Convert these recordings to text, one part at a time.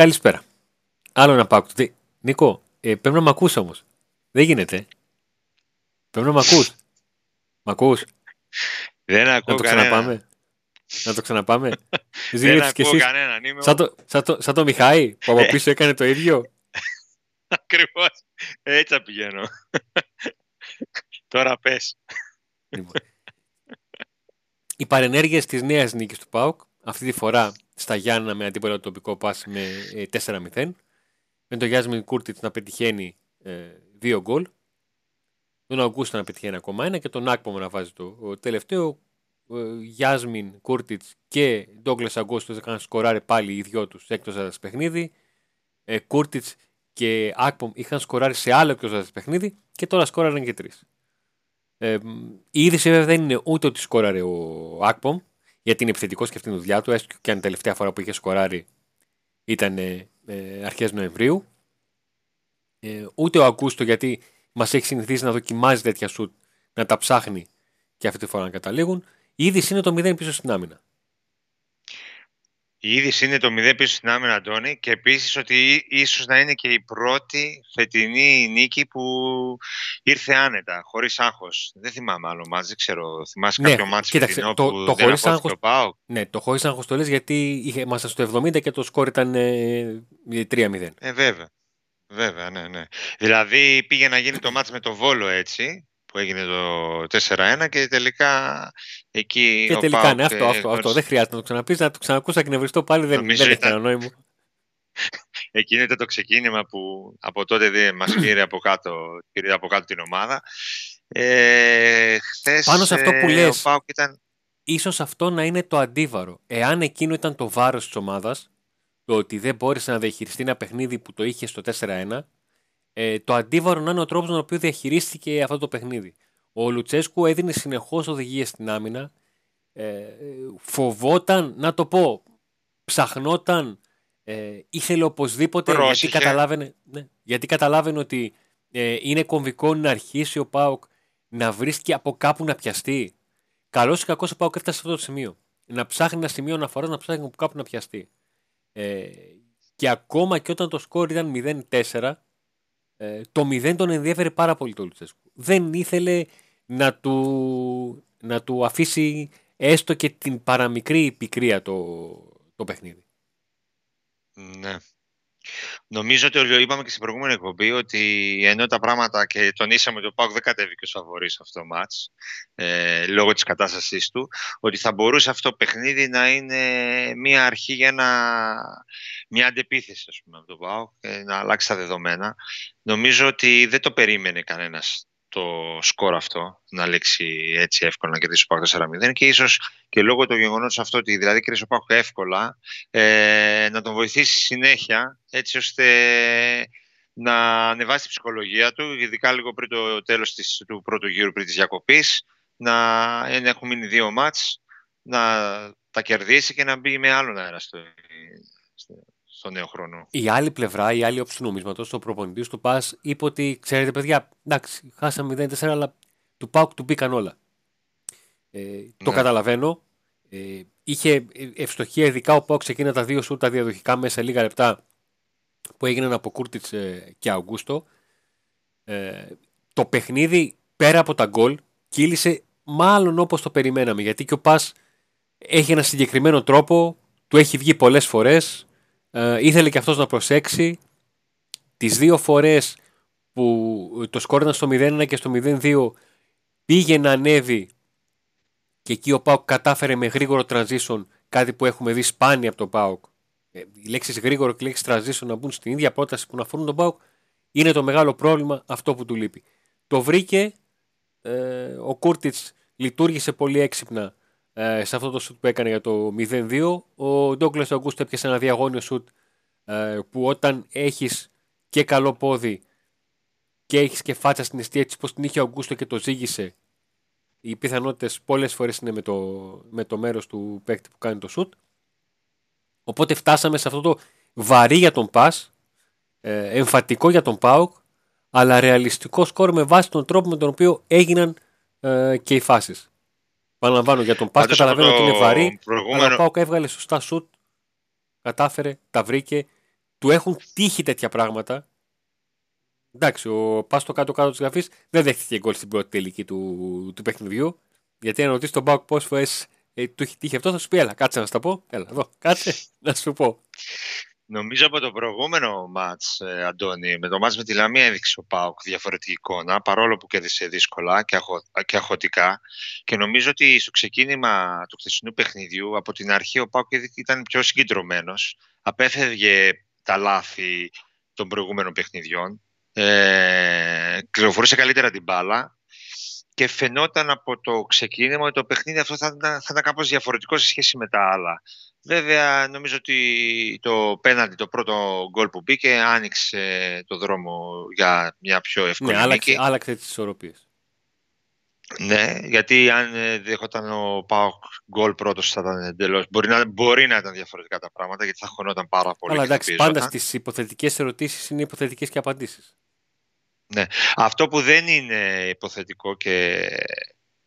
καλησπέρα. Άλλο να πάω. Νίκο, ε, πρέπει να μ' ακούς όμως. Δεν γίνεται. Πρέπει να μ' ακούς. Μ' ακούς. Δεν ακούω Να το κανένα. ξαναπάμε. Να το ξαναπάμε. Δεν Ζήλεψες κι ακούω εσείς. κανέναν. Είμαι Σαν το, σαν, το, σαν το Μιχάη που από Ε. πίσω έκανε το ίδιο. ακριβώς. Έτσι θα πηγαίνω. Τώρα πες. Λοιπόν. Οι παρενέργειες της νέας νίκης του ΠΑΟΚ, αυτή τη φορά στα Γιάννα με αντίπαλο το τοπικό πας με ε, 4-0, με τον Γιάσμιν Κούρτιτς να πετυχαίνει ε, δύο γκολ, τον Αγκούστο να πετυχαίνει ακόμα ένα και τον Άκπομο να βάζει το ο τελευταίο. Ε, Γιάσμιν Κούρτιτς και Ντόγκλες Αγκούστος είχαν σκοράρει πάλι οι δυο τους έκτος έδρας παιχνίδι. Ε, Κούρτιτς και Άκπομ είχαν σκοράρει σε άλλο έκτος έδρας παιχνίδι και τώρα σκόραραν και τρεις. Ε, η είδηση βέβαια δεν είναι ούτε ότι σκόραρε ο Άκπομ, γιατί είναι επιθετικός και αυτή είναι η δουλειά του, έστω και αν η τελευταία φορά που είχε σκοράρει ήταν ε, ε, αρχές Νοεμβρίου. Ε, ούτε ο Αγκούστο, γιατί μας έχει συνηθίσει να δοκιμάζει τέτοια σουτ, να τα ψάχνει και αυτή τη φορά να καταλήγουν. Η είδηση είναι το 0 πίσω στην άμυνα. Η είδηση είναι το 0 πίσω στην άμυνα, Αντώνη, και επίσης ότι ί- ίσως να είναι και η πρώτη φετινή νίκη που ήρθε άνετα, χωρίς άγχος. Δεν θυμάμαι άλλο μάτς, δεν ξέρω. Θυμάσαι Ναι, κάποιο μάτς κοίταξε, φετινό το- που το δεν χωρίς απόθηκε άγχος- ο ΠΑΟΚ. Ναι, το χωρίς να το λες γιατί είχε, ήμασταν στο 70 και το σκορ ήταν ε, 3-0. Ε, βέβαια. Βέβαια, ναι, ναι. Δηλαδή πήγε να γίνει το μάτς με το Βόλο έτσι, που έγινε το 4-1 και τελικά εκεί Και ο τελικά ΠΑΟΚ, ναι, αυτό, ε, αυτό, αυτό. γνώρισε- Δεν χρειάζεται να το ξαναπείς, να το ξανακούσα και νευριστώ πάλι δεν, Νομίζω δεν έχει ήταν- κανένα νόημα. Εκείνο ήταν το ξεκίνημα που από τότε δεν μας πήρε από κάτω, πήρε από κάτω την ομάδα. Ε, χθες, Πάνω σε αυτό που ε, λες. ο ΠΑΟΚ ήταν... Ίσως αυτό να είναι το αντίβαρο. Εάν εκείνο ήταν το βάρος της ομάδας, το ότι δεν μπόρεσε να διαχειριστεί ένα παιχνίδι που το είχε στο 4-1, ε, το αντίβαρο να είναι ο τρόπος με τον οποίο διαχειρίστηκε αυτό το παιχνίδι. Ο Λουτσέσκου έδινε συνεχώς οδηγίες στην άμυνα, ε, φοβόταν, να το πω, ψαχνόταν, ε, ήθελε οπωσδήποτε, γιατί Πρόσεχε. καταλάβαινε, ναι, γιατί καταλάβαινε ότι ε, είναι κομβικό να αρχίσει ο Πάοκ να βρίσκει από κάπου να πιαστεί. Καλός ή κακός ο Πάοκ έφτασε σε αυτό το σημείο. Να ψάχνει ένα σημείο αναφοράς, να ψάχνει από κάπου να πιαστεί. Ε, και ακόμα και όταν το σκόρ ήταν 0-4, ε, το 0 τον ενδιαφέρει πάρα πολύ το Λουτσέσκου. Δεν ήθελε να του, να του αφήσει έστω και την παραμικρή πικρία το, το παιχνίδι. Ναι. Νομίζω ότι ο- είπαμε και στην προηγούμενη εκπομπή ότι ενώ τα πράγματα και τονίσαμε ότι ο ΠΑΟΚ δεν κατέβηκε ως φαβορής σε αυτό το μάτς ε, λόγω της κατάστασής του ότι θα μπορούσε αυτό το παιχνίδι να είναι μια αρχή για ένα, μια αντεπίθεση ας πούμε, από τον ΠΑΟΚ και να αλλάξει τα δεδομένα. Νομίζω ότι δεν το περίμενε κανένας το σκορ αυτό να λήξει έτσι εύκολα να κερδίσει ο ΠΑΟΚ 4-0 και ίσως και λόγω του γεγονότος αυτό ότι δηλαδή κέρδισε ο ΠΑΟΚ εύκολα ε, να τον βοηθήσει συνέχεια έτσι ώστε να ανεβάσει την ψυχολογία του, ειδικά λίγο πριν το τέλος της, του πρώτου γύρου πριν της διακοπής, να ε, έχουν μείνει δύο μάτς, να τα κερδίσει και να μπει με άλλον αέρα στο, στο, στο νέο χρόνο. Η άλλη πλευρά, η άλλη όψη του νομίσματος, ο προπονητής του ΠΑΣ είπε ότι ξέρετε, παιδιά, εντάξει, χάσαμε 0-4, αλλά του ΠΑΟΚ του μπήκαν όλα. Ε, το Ναι. καταλαβαίνω. Ε, είχε ευστοχία, ειδικά ο ΠΑΟΚ ξεκίνα τα δύο σου τα διαδοχικά μέσα σε λίγα λεπτά που έγιναν από Κούρτιτς και Αγκούστο. Ε, το παιχνίδι πέρα από τα γκολ κύλησε μάλλον όπως το περιμέναμε γιατί και ο Πας έχει ένα συγκεκριμένο τρόπο, του έχει βγει πολλές φορές, ε, ήθελε και αυτός να προσέξει. Τις δύο φορές που το σκόρ ήταν στο 0-1 και στο 0-2 πήγε να ανέβει και εκεί ο Πάουκ κατάφερε με γρήγορο transition κάτι που έχουμε δει σπάνια από τον Πάουκ. Ε, Οι λέξεις γρήγορο και οι λέξεις transition να μπουν στην ίδια πρόταση που να αφορούν τον Πάουκ είναι το μεγάλο πρόβλημα αυτό που του λείπει. Το βρήκε, ε, ο Κούρτιτς λειτουργήσε πολύ έξυπνα ε, σε αυτό το σουτ που έκανε για το 0-2. Ο Ντόγκλας Αγκούστο έπιασε ένα διαγώνιο σουτ ε, που όταν έχεις και καλό πόδι και έχεις και φάτσα στην αιστεία έτσι πως την είχε ο Αγκούστο και το ζήγησε οι πιθανότητες πολλές φορές είναι με το, με το μέρος του παίκτη που κάνει το σουτ. Οπότε φτάσαμε σε αυτό το βαρύ για τον Πας, ε, εμφατικό για τον ΠΑΟΚ, αλλά ρεαλιστικό σκορ με βάση τον τρόπο με τον οποίο έγιναν ε, και οι φάσεις. Παραλαμβάνω για τον Πας, Πάντως, καταλαβαίνω από ότι το είναι βαρύ, αλλά προηγούμενο- ο ΠΑΟΚ έβγαλε σωστά σουτ, κατάφερε, τα βρήκε του έχουν τύχει τέτοια πράγματα. Εντάξει, ο πα στο κάτω-κάτω της γραφής δεν δέχτηκε γκολ στην πρώτη τελική του, του παιχνιδιού. Γιατί αν ρωτήσεις τον Μπάουκ πόσες φορές ε, του έχει τύχει αυτό, θα σου πει: Έλα, κάτσε να σου τα πω. Έλα, εδώ, κάτσε να σου πω. Νομίζω από το προηγούμενο μάτς, ε, Αντώνη, με το μάτς με τη Λαμία έδειξε ο Πάουκ διαφορετική εικόνα, παρόλο που κέρδισε δύσκολα και, αχω, και αχωτικά. Και νομίζω ότι στο ξεκίνημα του χθεσινού παιχνιδιού, από την αρχή ο Πάουκ ήταν πιο συγκεντρωμένος, απέφευγε τα λάθη των προηγούμενων παιχνιδιών, ε, κυκλοφορούσε καλύτερα την μπάλα και φαινόταν από το ξεκίνημα ότι το παιχνίδι αυτό θα, θα ήταν κάπως διαφορετικό σε σχέση με τα άλλα. Βέβαια, νομίζω ότι το πέναντι, το πρώτο γκολ που μπήκε, άνοιξε το δρόμο για μια πιο εύκολη ναι, άλλαξε, άλλαξε τις ισορροπίες. Ναι, γιατί αν ε, δέχονταν ο Πάοκ γκολ πρώτος θα ήταν εντελώ. Μπορεί να, μπορεί να ήταν διαφορετικά τα πράγματα γιατί θα χωνόταν πάρα πολύ. Αλλά εντάξει, πάντα στις υποθετικές ερωτήσεις είναι υποθετικές και απαντήσεις. Ναι. Αυτό που δεν είναι υποθετικό και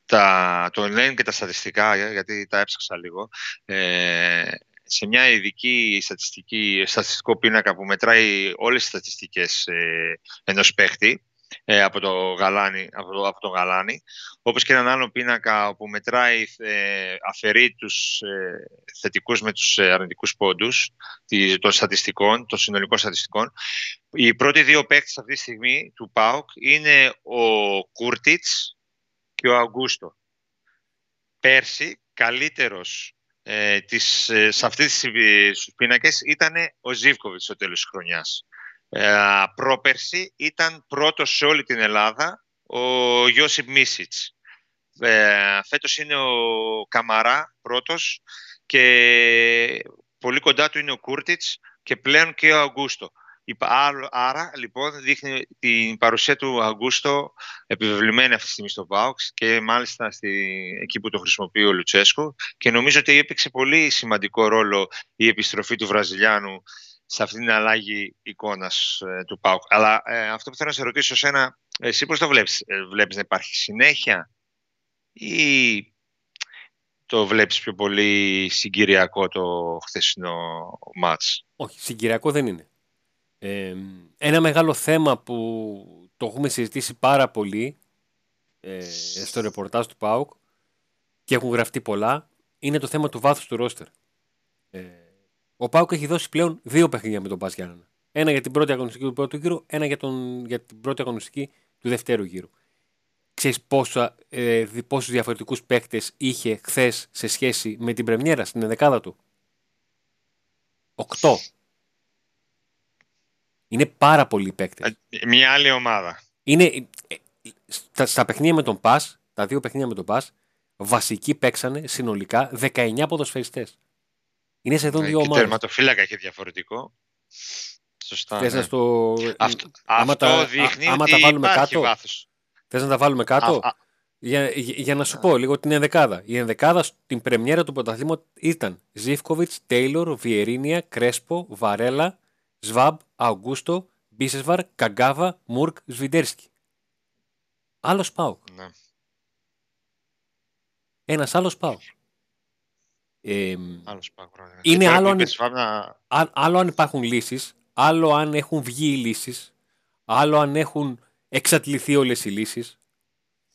τα, το λένε και τα στατιστικά, γιατί τα έψαξα λίγο, ε, σε μια ειδική στατιστική, στατιστικό πίνακα που μετράει όλες τις στατιστικές ε, ενός παίχτη, ε, από, το γαλάνι, από, το, από τον Γαλάνι, όπως και έναν άλλο πίνακα που μετράει, ε, αφαιρεί τους ε, θετικούς με τους ε, αρνητικούς πόντους των στατιστικών, των συνολικών στατιστικών. Οι πρώτοι δύο παίκτες αυτή τη στιγμή του ΠΑΟΚ είναι ο Κούρτιτς και ο Αγκούστο. Πέρσι, καλύτερος ε, της, ε, σε αυτές τις πίνακες ήταν ο Ζίβκοβιτς στο τέλος της χρονιάς. Ε, πρόπερση ήταν πρώτος σε όλη την Ελλάδα ο Γιώσιπ Μίσιτς. Ε, φέτος είναι ο Καμαρά πρώτος και πολύ κοντά του είναι ο Κούρτιτς και πλέον και ο Αγκούστο. Άρα, λοιπόν, δείχνει την παρουσία του Αγκούστο επιβεβλημένη αυτή τη στιγμή στο ΠΑΟΚΣ και μάλιστα στη, εκεί που το χρησιμοποιεί ο Λουτσέσκο και νομίζω ότι έπαιξε πολύ σημαντικό ρόλο η επιστροφή του Βραζιλιάνου σε αυτήν την αλλάγη εικόνας ε, του ΠΑΟΚ. Αλλά ε, αυτό που θέλω να σε ρωτήσω σένα, εσύ πώς το βλέπεις, ε, βλέπεις να υπάρχει συνέχεια ή το βλέπεις πιο πολύ συγκυριακό το χθεσινό μάτς; Όχι, συγκυριακό δεν είναι. Ε, ένα μεγάλο θέμα που το έχουμε συζητήσει πάρα πολύ ε, στο ρεπορτάζ του ΠΑΟΚ και έχουν γραφτεί πολλά είναι το θέμα του βάθους του ρόστερ. Ε, ο Πάουκ έχει δώσει πλέον δύο παιχνίδια με τον Πας Γιάννενα. Ένα για την πρώτη αγωνιστική του πρώτου γύρου, ένα για, τον, για την πρώτη αγωνιστική του δεύτερου γύρου. Ξέρεις ε, πόσους διαφορετικούς παίκτες είχε χθες σε σχέση με την Πρεμιέρα στην δεκάδα του; Οκτώ. Είναι πάρα πολλοί παίκτες. Ε, μια άλλη ομάδα. Είναι, ε, στα, στα παιχνίδια με τον Πας, τα δύο παιχνίδια με τον Πας, βασικοί παίξανε συνολικά 19 ποδοσφαιριστές. Είναι σχεδόν ναι, δύο ομάδε. Το τερματοφύλακα έχει διαφορετικό. Σωστά. Θες ναι. να στο... Αυτό, άμα αυτό τα, δείχνει άμα ότι τα βάλουμε κάτω. Βάθος. Θες να τα βάλουμε κάτω; Α, α, για, για, να σου πω λίγο την ενδεκάδα. Η ενδεκάδα στην πρεμιέρα του πρωταθλήματος ήταν Ζήφκοβιτς, Τέιλορ, Βιερίνια, Κρέσπο, Βαρέλα, Σβάμπ, Αουγκούστο, Μπίσεσβαρ, Καγκάβα, Μουρκ, Σβιντέρσκι. Άλλος πάω. Ναι. Ένας άλλος πάω. Ε, είναι άλλο αν, άλλο αν υπάρχουν λύσεις, άλλο αν έχουν βγει οι λύσεις, άλλο αν έχουν εξατληθεί όλες οι λύσεις.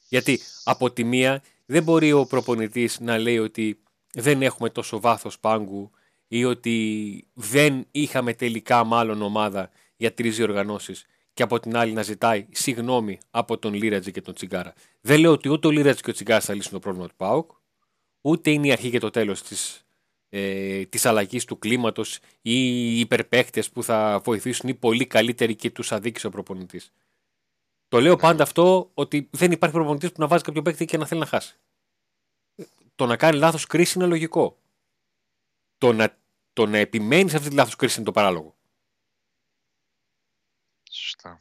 Γιατί από τη μία δεν μπορεί ο προπονητής να λέει ότι δεν έχουμε τόσο βάθος πάγκου ή ότι δεν είχαμε τελικά μάλλον ομάδα για τρεις διοργανώσεις και από την άλλη να ζητάει συγγνώμη από τον Λίρατζη και τον Τσιγκάρα. Δεν λέω ότι ούτε ο Λίρατζη και ο Τσιγκάρας θα λύσουν το πρόβλημα του ΠΑΟΚ ούτε είναι η αρχή και το τέλος της, ε, της αλλαγής του κλίματος ή οι υπερπαίχτες που θα βοηθήσουν ή πολύ καλύτεροι και τους αδίκησε ο προπονητής. Το λέω πάντα αυτό ότι δεν υπάρχει προπονητής που να βάζει κάποιο παίκτη και να θέλει να χάσει. Το να κάνει λάθος κρίση είναι λογικό. Το να, το να επιμένεις σε αυτή τη λάθος κρίση είναι το παράλογο. Σωστά.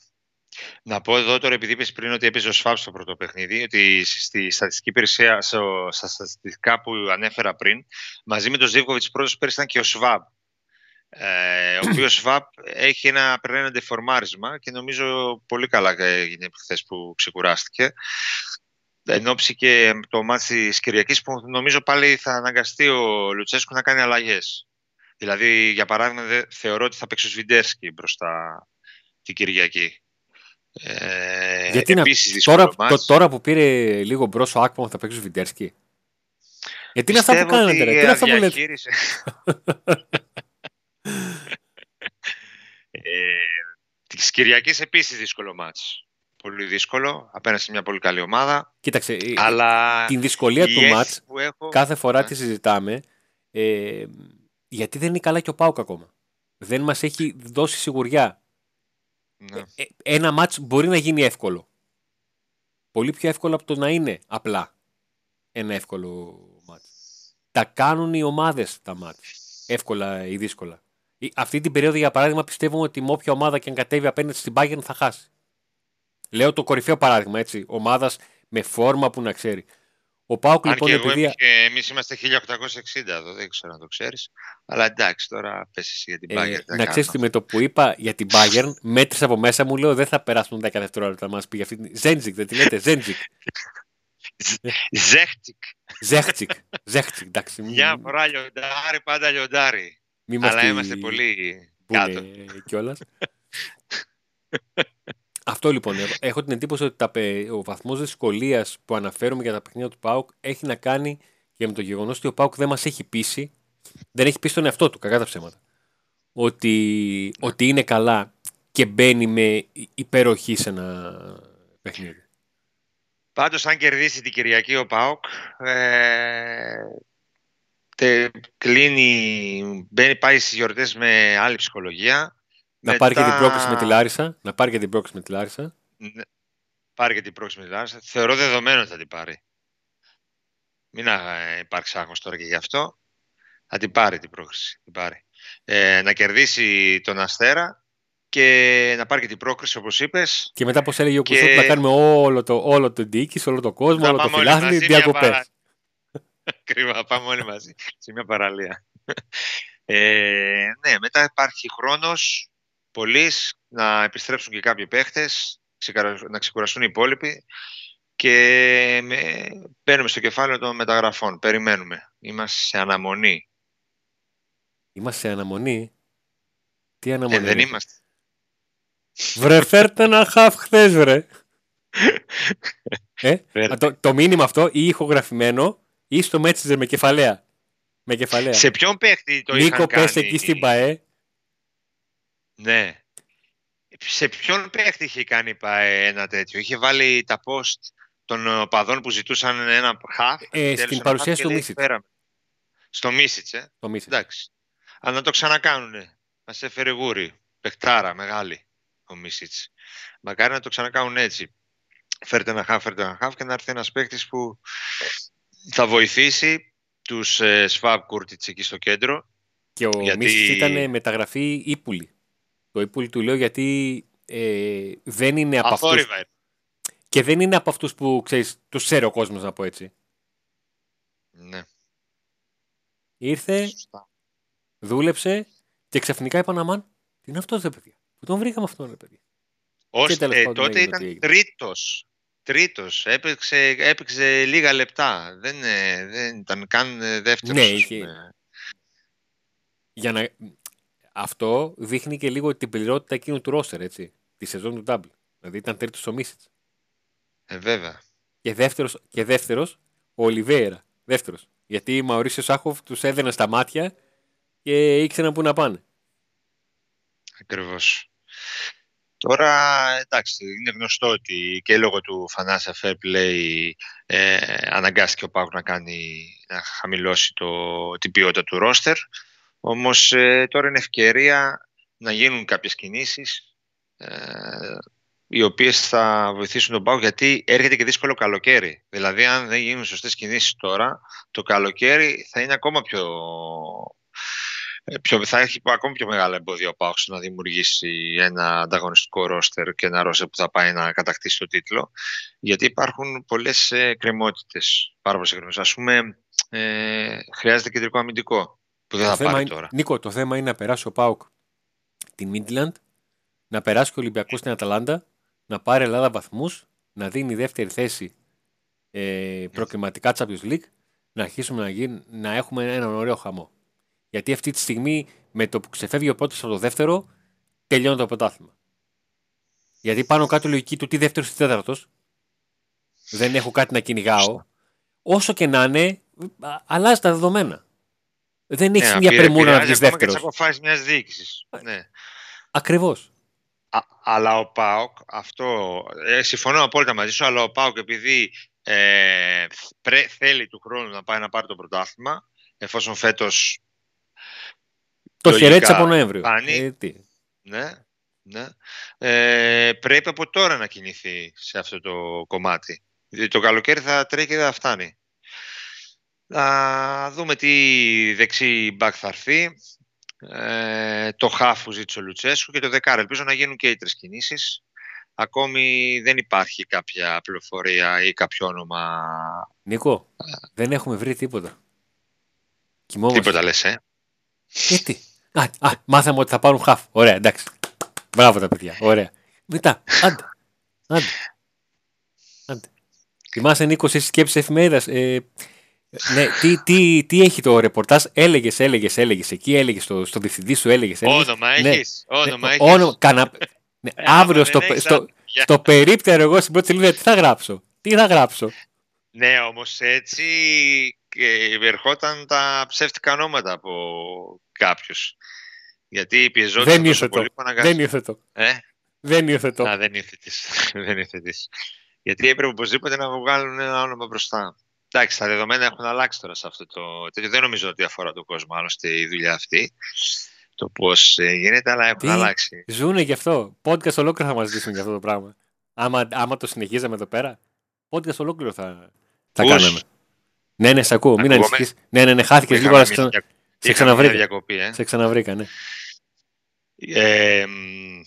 Να πω εδώ τώρα, επειδή είπες πριν ότι έπαιζε ο Σφάμπ στο πρώτο παιχνίδι, ότι στη στατιστική υπηρεσία, στα στατιστικά που ανέφερα πριν, μαζί με τον Ζήβκοβιτ πρώτο πέρυσι ήταν και ο Σβάμπ. Ε, ο οποίος Σβάμπ έχει ένα περνένα ντεφορμάρισμα και νομίζω πολύ καλά έγινε χθες που ξεκουράστηκε. Εν ώψη και το μάτι της Κυριακής που νομίζω πάλι θα αναγκαστεί ο Λουτσέσκου να κάνει αλλαγές. Δηλαδή, για παράδειγμα, θεωρώ ότι θα παίξει ο Σβιντέρσκι μπροστά την Κυριακή. Ε, Γιατί να... τώρα, το, τώρα που πήρε λίγο μπρος ο Άκπομ θα παίξει ο Σβιντέρσκι. Γιατί είναι αυτά που κάνετε, ρε. Τι είναι αυτά που λέτε; ε, Τη Κυριακή επίσης δύσκολο μάτς. Πολύ δύσκολο, απέναντι σε μια πολύ καλή ομάδα. Κοίταξε, αλλά την δυσκολία του μάτς κάθε φορά ναι. τη συζητάμε ε, γιατί δεν είναι καλά και ο Πάουκ ακόμα. Δεν μας έχει δώσει σιγουριά. Ναι. Ε, ένα μάτς μπορεί να γίνει εύκολο. Πολύ πιο εύκολο από το να είναι απλά ένα εύκολο μάτς. Τα κάνουν οι ομάδες τα μάτς. Εύκολα ή δύσκολα. Αυτή την περίοδο, για παράδειγμα, πιστεύουμε ότι με όποια ομάδα και αν κατέβει απέναντι στην Bayern θα χάσει. Λέω το κορυφαίο παράδειγμα, έτσι. Ομάδας με φόρμα που να ξέρει. Ο ΠΑΟΚ λοιπόν. επειδή... Εμείς είμαστε 1860 εδώ, δεν ξέρω αν το ξέρεις. Αλλά εντάξει, τώρα πέσει για την Bayern. Ε, να ξέρεις ότι με το που είπα για την Bayern, μέτρησα από μέσα μου, λέω δεν θα περάσουν 10 δευτερόλεπτα να μας πει αυτή την. Sechzig, δεν τη λέτε, Sechzig. Sechzig. Sechzig. Sechzig, εντάξει. Μια φορά λιοντάρι, πάντα λιοντάρι. Αλλά είμαστε πολύ κάτω. Κιόλας. Αυτό λοιπόν. Έχω την εντύπωση ότι τα, ο βαθμός δυσκολίας που αναφέρουμε για τα παιχνίδια του Πάουκ έχει να κάνει και με το γεγονός ότι ο Πάουκ δεν μας έχει πείσει, δεν έχει πείσει τον εαυτό του, κακά τα ψέματα. Ότι, ότι είναι καλά και μπαίνει με υπεροχή σε ένα παιχνίδι. Πάντως αν κερδίσει την Κυριακή ο ΠΑΟΚ ε, τε, κλείνει, μπαίνει, πάει στις γιορτές με άλλη ψυχολογία να πάρει και την πρόκληση με τη Λάρισα. Να πάρει και την πρόκληση με τη Λάρισα. Ναι. Πάρει και την πρόκληση με τη Λάρισα. Θεωρώ δεδομένο ότι θα την πάρει. Μην υπάρξει άγχος τώρα και γι' αυτό. Θα την πάρει την πρόκληση. Την πάρει. Ε, να κερδίσει τον Αστέρα και να πάρει και την πρόκριση όπως είπες. Και μετά πώς έλεγε ο και... να κάνουμε όλο το, όλο το ντίκης, όλο το κόσμο, όλο το φιλάθλι, διακοπές. Κρίμα, πάμε όλοι μαζί σε μια παραλία. Ε, ναι, μετά υπάρχει χρόνος να επιστρέψουν και κάποιοι παίχτες, να ξεκουραστούν οι υπόλοιποι και με, μπαίνουμε στο κεφάλαιο των μεταγραφών. Περιμένουμε. Είμαστε σε αναμονή. Είμαστε σε αναμονή. Τι αναμονή. Ε, δεν είμαστε. Βρε, φέρτε ένα χαφ χθες, βρε. ε, το, το μήνυμα αυτό ή ηχογραφημένο ή στο Messenger με κεφαλαία. Με κεφαλαία. Σε ποιον παίχτη το Νίκο, είχαν κάνει. εκεί; στην ΠαΕ ναι. Σε ποιον παίχτη είχε κάνει ένα τέτοιο; Είχε βάλει τα post των παδών που ζητούσαν ένα χαφ. Ε, στην παρουσίαση του Μίσιτς. Στο Μίσιτς, ε. Το Μίσιτς. Εντάξει. Αλλά να το ξανακάνουνε. Μα έφερε γούρι. Πεχτάρα μεγάλη ο Μίσιτς. Μακάρι να το ξανακάνουν έτσι. Φέρτε ένα χαφ, φέρτε ένα χαφ και να έρθει ένας παίχτη που θα βοηθήσει τους ε, Σφаб Κούρτιτ εκεί στο κέντρο. Και ο γιατί... Μίσιτς ήταν μεταγραφή ύπουλη. Το Ιππούλ του λέω γιατί ε, δεν είναι από αυτούς... Και δεν είναι από αυτούς που, ξέρεις, τους ξέρει ο κόσμος να πω έτσι. Ναι. Ήρθε, Σωστά. δούλεψε και ξαφνικά είπαν αμάν, τι είναι αυτός ρε παιδιά; Που τον βρήκαμε αυτόν ρε παιδιά. Ως, ε, τότε ήταν τρίτος. Τρίτος. Έπαιξε, έπαιξε λίγα λεπτά. Δεν, ε, δεν ήταν καν ε, δεύτερος. Ναι, είχε... Για να, αυτό δείχνει και λίγο την πληρότητα εκείνου του ρόστερ, έτσι. Τη σεζόν του Double. Δηλαδή ήταν τρίτος ο Μίσιτς. Ε, βέβαια. Και δεύτερος και δεύτερος, ο Ολιβέρα. Δεύτερος. Γιατί η Μαωρίσιο Σάχοφ τους έδαινε στα μάτια και ήξεραν πού να πάνε. Ακριβώς. Τώρα, εντάξει, είναι γνωστό ότι και λόγω του Φανάσα Fair Play ε, αναγκάστηκε ο Πάγου να, κάνει, να χαμηλώσει το, την ποιότητα του ρόστερ. Όμως ε, τώρα είναι ευκαιρία να γίνουν κάποιες κινήσεις ε, οι οποίες θα βοηθήσουν τον Πάο γιατί έρχεται και δύσκολο καλοκαίρι. Δηλαδή αν δεν γίνουν σωστές κινήσεις τώρα, το καλοκαίρι θα είναι ακόμα πιο... Ε, πιο θα έχει ακόμα πιο μεγάλο εμπόδιο ο Πάοξ να δημιουργήσει ένα ανταγωνιστικό ρόστερ και ένα ρόστερ που θα πάει να κατακτήσει το τίτλο. Γιατί υπάρχουν πολλές ε, κρεμότητες. Πάρα πολλές Ας πούμε, ε, χρειάζεται κεντρικό αμυντικό. Που δεν θα πάρει τώρα. Νίκο, το θέμα είναι να περάσει ο Πάουκ την Μίτλαντ, να περάσει και ο Ολυμπιακός στην Αταλάντα, να πάρει Ελλάδα βαθμούς, να δίνει δεύτερη θέση ε, προκριματικά Champions League, να αρχίσουμε να, γίν, να έχουμε έναν ωραίο χαμό. Γιατί αυτή τη στιγμή με το που ξεφεύγει ο πρώτος από το δεύτερο, τελειώνει το πρωτάθλημα. Γιατί πάνω κάτω η λογική του τι δεύτερος ή τέταρτος, δεν έχω κάτι να κυνηγάω. Όσο και να είναι, α- αλλάζει τα δεδομένα. Δεν έχεις Ναι, μια επηρε- πρεμούρα να βγει επηρεάζει ακόμα και δεύτερος. τις αποφάσεις μιας διοίκησης. Ναι. Ακριβώς. Α, αλλά ο ΠΑΟΚ, αυτό, ε, συμφωνώ απόλυτα μαζί σου, αλλά ο ΠΑΟΚ επειδή ε, πρέ- θέλει του χρόνου να πάει να πάρει το πρωτάθλημα, εφόσον φέτος, Το Λογικά χαιρέτησε από Νοέμβριο. κάνει. Ε, τι. ναι, ναι ε, πρέπει από τώρα να κινηθεί σε αυτό το κομμάτι. Διότι το καλοκαίρι θα τρέχει και δεν θα φτάνει. Να δούμε τι δεξί μπακ θα έρθει. Ε, το χάφ που ζήτησε ο Λουτσέσκου και το δεκάρα. Ελπίζω να γίνουν και οι τρεις κινήσεις. Ακόμη δεν υπάρχει κάποια πληροφορία ή κάποιο όνομα. Νίκο, δεν έχουμε βρει τίποτα. Κοιμόμαστε. Τίποτα λες, ε. Γιατί; Α, α, μάθαμε ότι θα πάρουν χαφ. Ωραία, εντάξει. Μπράβο τα παιδιά. Ωραία. Μετά. Άντε. Άντε. Άντε. Θυμάσαι Νίκος, εσύ σκέψη εφημερίδας. Ε, ναι, τι, τι, τι έχει το ρεπορτάζ, έλεγες, έλεγες, έλεγες εκεί, έλεγες στο, στο διευθυντή σου, έλεγες. Όνομα Ναι. έχεις. Όνομα ναι, έχεις. όνομα, κανα... ναι, Ε, άμα αύριο δεν στο, έχεις, στο, για- στο περίπτερο εγώ στην πρώτη σελίδα τι θα γράψω; Τι θα γράψω; Ναι, όμως έτσι και ερχόταν τα ψεύτικα ονόματα από κάποιους. Γιατί πιεζόταν Δεν τόσο ήρθε πολύ το. που αναγκάστηκε. Δεν υιοθετώ. Ε; Δεν υιοθετώ. Α, δεν υιοθετείς. δεν υιοθετείς. Γιατί έπρεπε οπωσδήποτε να βγάλουν ένα όνομα μπροστά. Εντάξει, τα δεδομένα έχουν αλλάξει τώρα σε αυτό το τέτοιο. Δεν νομίζω ότι αφορά τον κόσμο άλλωστε η δουλειά αυτή. Το πώς γίνεται, αλλά έχουν Τι; αλλάξει. Ζούνε γι' αυτό. Podcast ολόκληρο θα μας ζήσουν για αυτό το πράγμα. Άμα, άμα το συνεχίζαμε εδώ πέρα, podcast ολόκληρο θα, θα Ακούς; κάναμε. Ναι, ναι, σε ακούω. Μην Ακούγομαι; ανησυχείς. Ναι, ναι, ναι, χάθηκες λίγο, Είχαμε αλλά σε, μια ξανα... δια- σε είχαμε μια ξαναβρήκα. διακοπή, ε. Σε ξαναβρήκα, ναι. Ε, μ,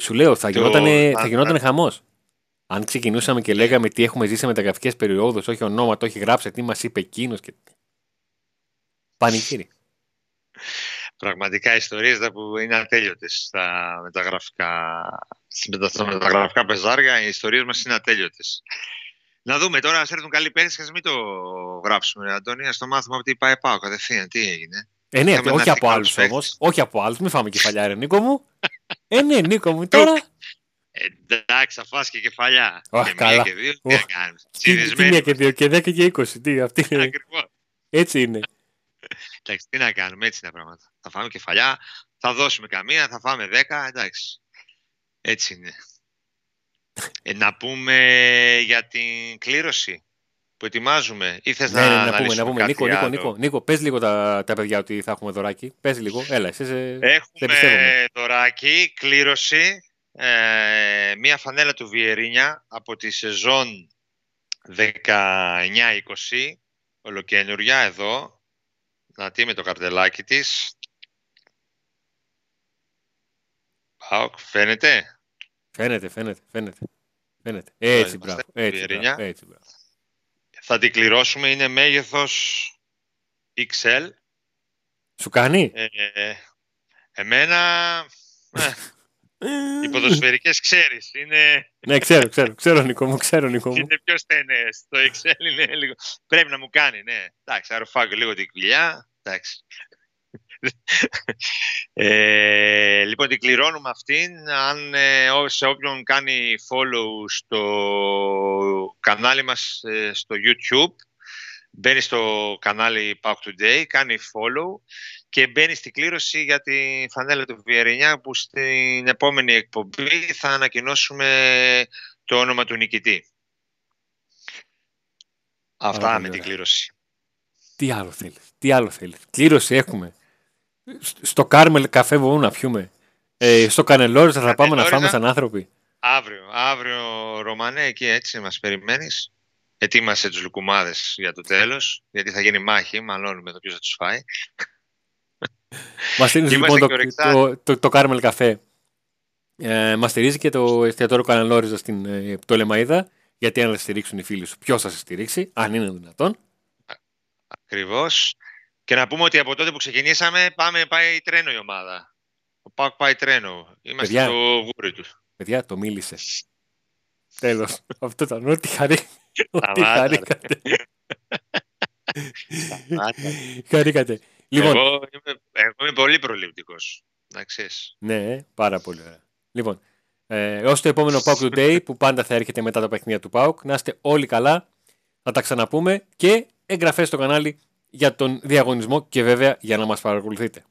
Σου λέω, θα Το- γινόταν, α, θα γινόταν α. Χαμός. Αν ξεκινούσαμε και λέγαμε τι έχουμε ζήσει σε μεταγραφικές περιόδους, όχι ονόματα, όχι γράψε, τι μας είπε εκείνος και... Πανηγύρι. πραγματικά ιστορίες τα που είναι ατέλειωτες στα μεταγραφικά, στα μεταγραφικά πεζάρια, οι ιστορίες μας είναι ατέλειωτες. Να δούμε τώρα, ας έρθουν καλοί παίκτες και ας μην το γράψουμε, ρε Αντώνη, ας το μάθουμε από τι πάει πάω κατευθείαν, τι έγινε. Ε, ναι, Είχαμε όχι ένα από εθνικό άλλους παίκτη. όμως. Όχι από άλλους. Μην φάμε κεφαλιά, ρε Νίκο μου. ε, ναι, Νίκο μου, τώρα... Εντάξει, θα φας και κεφαλιά. Αχ, και καλά. μία και δύο, τι να Οχ. κάνεις. Τι, τι Συνδεσμένοι μία και δύο και δέκα και είκοσι. Τι, αυτή είναι. Ακριβώς. Έτσι είναι. Εντάξει, τι να κάνουμε, έτσι είναι τα πράγματα. Θα φάμε κεφαλιά, θα δώσουμε καμία, θα φάμε δέκα, εντάξει. Έτσι είναι. Ε, να πούμε για την κλήρωση που ετοιμάζουμε. Ή θες Ναι, να, ναι, να πούμε, αναλύσουμε να πούμε. κάτι Νίκο, Νίκο, άλλο; Νίκο, Νίκο, πες λίγο τα, τα παιδιά ότι θα έχουμε δωράκι. Πες λίγο. Έλα, εσύ σε... σε πιστεύουμε. Έχουμε δωράκι, κλήρωση, ε, μία φανέλα του Βιερίνια από τη σεζόν 19-20, ολοκένουργια εδώ, να τι με το καρτελάκι της. Πάοκ, φαίνεται; Φαίνεται, φαίνεται, φαίνεται. φαίνεται. Έτσι, είμαστε, μπράβο. Έτσι, Βιερίνια. μπράβο, έτσι, μπράβο. Θα την κληρώσουμε, είναι μέγεθος XL. Σου κάνει; Ε, ε, εμένα, ε, οι ποδοσφαιρικές ξέρεις, είναι... ναι, ξέρω, ξέρω, ξέρω, Νίκο μου, ξέρω, Νίκο μου. Είναι πιο στενές. Το Excel είναι λίγο... Πρέπει να μου κάνει, ναι. Εντάξει, αρροφάω λίγο την κοιλιά. Εντάξει. Ε, λοιπόν, την κληρώνουμε αυτήν. Αν, ε, ό- σε όποιον κάνει follow στο κανάλι μας ε, στο YouTube, μπαίνει στο κανάλι Pauk Today, κάνει follow και μπαίνει στην κλήρωση για τη φανέλα του Βιερινιά που στην επόμενη εκπομπή θα ανακοινώσουμε το όνομα του νικητή. Αυτά Πάρα με πολύ την ωραία. κλήρωση. Τι άλλο θέλεις, τι άλλο θέλεις. Κλήρωση έχουμε. Σ- Στο Κάρμελ καφέ μπορούμε να πιούμε. Ε, στο Κανελόριζα θα πάμε να Κανελόριζα. φάμε σαν άνθρωποι. Αύριο, αύριο Ρωμανέ, εκεί έτσι μας περιμένεις. Ετοίμασε τους λουκουμάδες για το τέλος, γιατί θα γίνει μάχη, μάλλον με το ποιος θα τους φάει. Μας στηρίζει Είμαστε λοιπόν και το, ορεικτά. το, το, το Κάρμελ καφέ. Ε, Μας στηρίζει και το εστιατόριο Κανελόριζα στην ε, Πτολεμαίδα. Γιατί αν δεν στηρίξουν οι φίλοι σου, ποιος θα σε στηρίξει, αν είναι δυνατόν. Ακριβώς. Και να πούμε ότι από τότε που ξεκινήσαμε πάμε, πάει τρένο η ομάδα. Ο ΠΑΟΚ πάει τρένο. Είμαστε Παιδιά. στο γούρι τους. Παιδιά, το μίλησε. Τέλος. Αυτό ήταν ό,τι χαρή. Ό,τι Σταμάτα, ρε. χαρήκατε. Σταμάτα. χαρήκατε. Λοιπόν, εγώ, είμαι, εγώ είμαι πολύ προληπτικός. Να ξέρεις. Ναι, πάρα πολύ ωραία. Λοιπόν, ε, ως το επόμενο Pauk Today που πάντα θα έρχεται μετά τα παιχνίδια του Pauk, να είστε όλοι καλά, θα τα ξαναπούμε και εγγραφές στο κανάλι για τον διαγωνισμό και βέβαια για να μας παρακολουθείτε.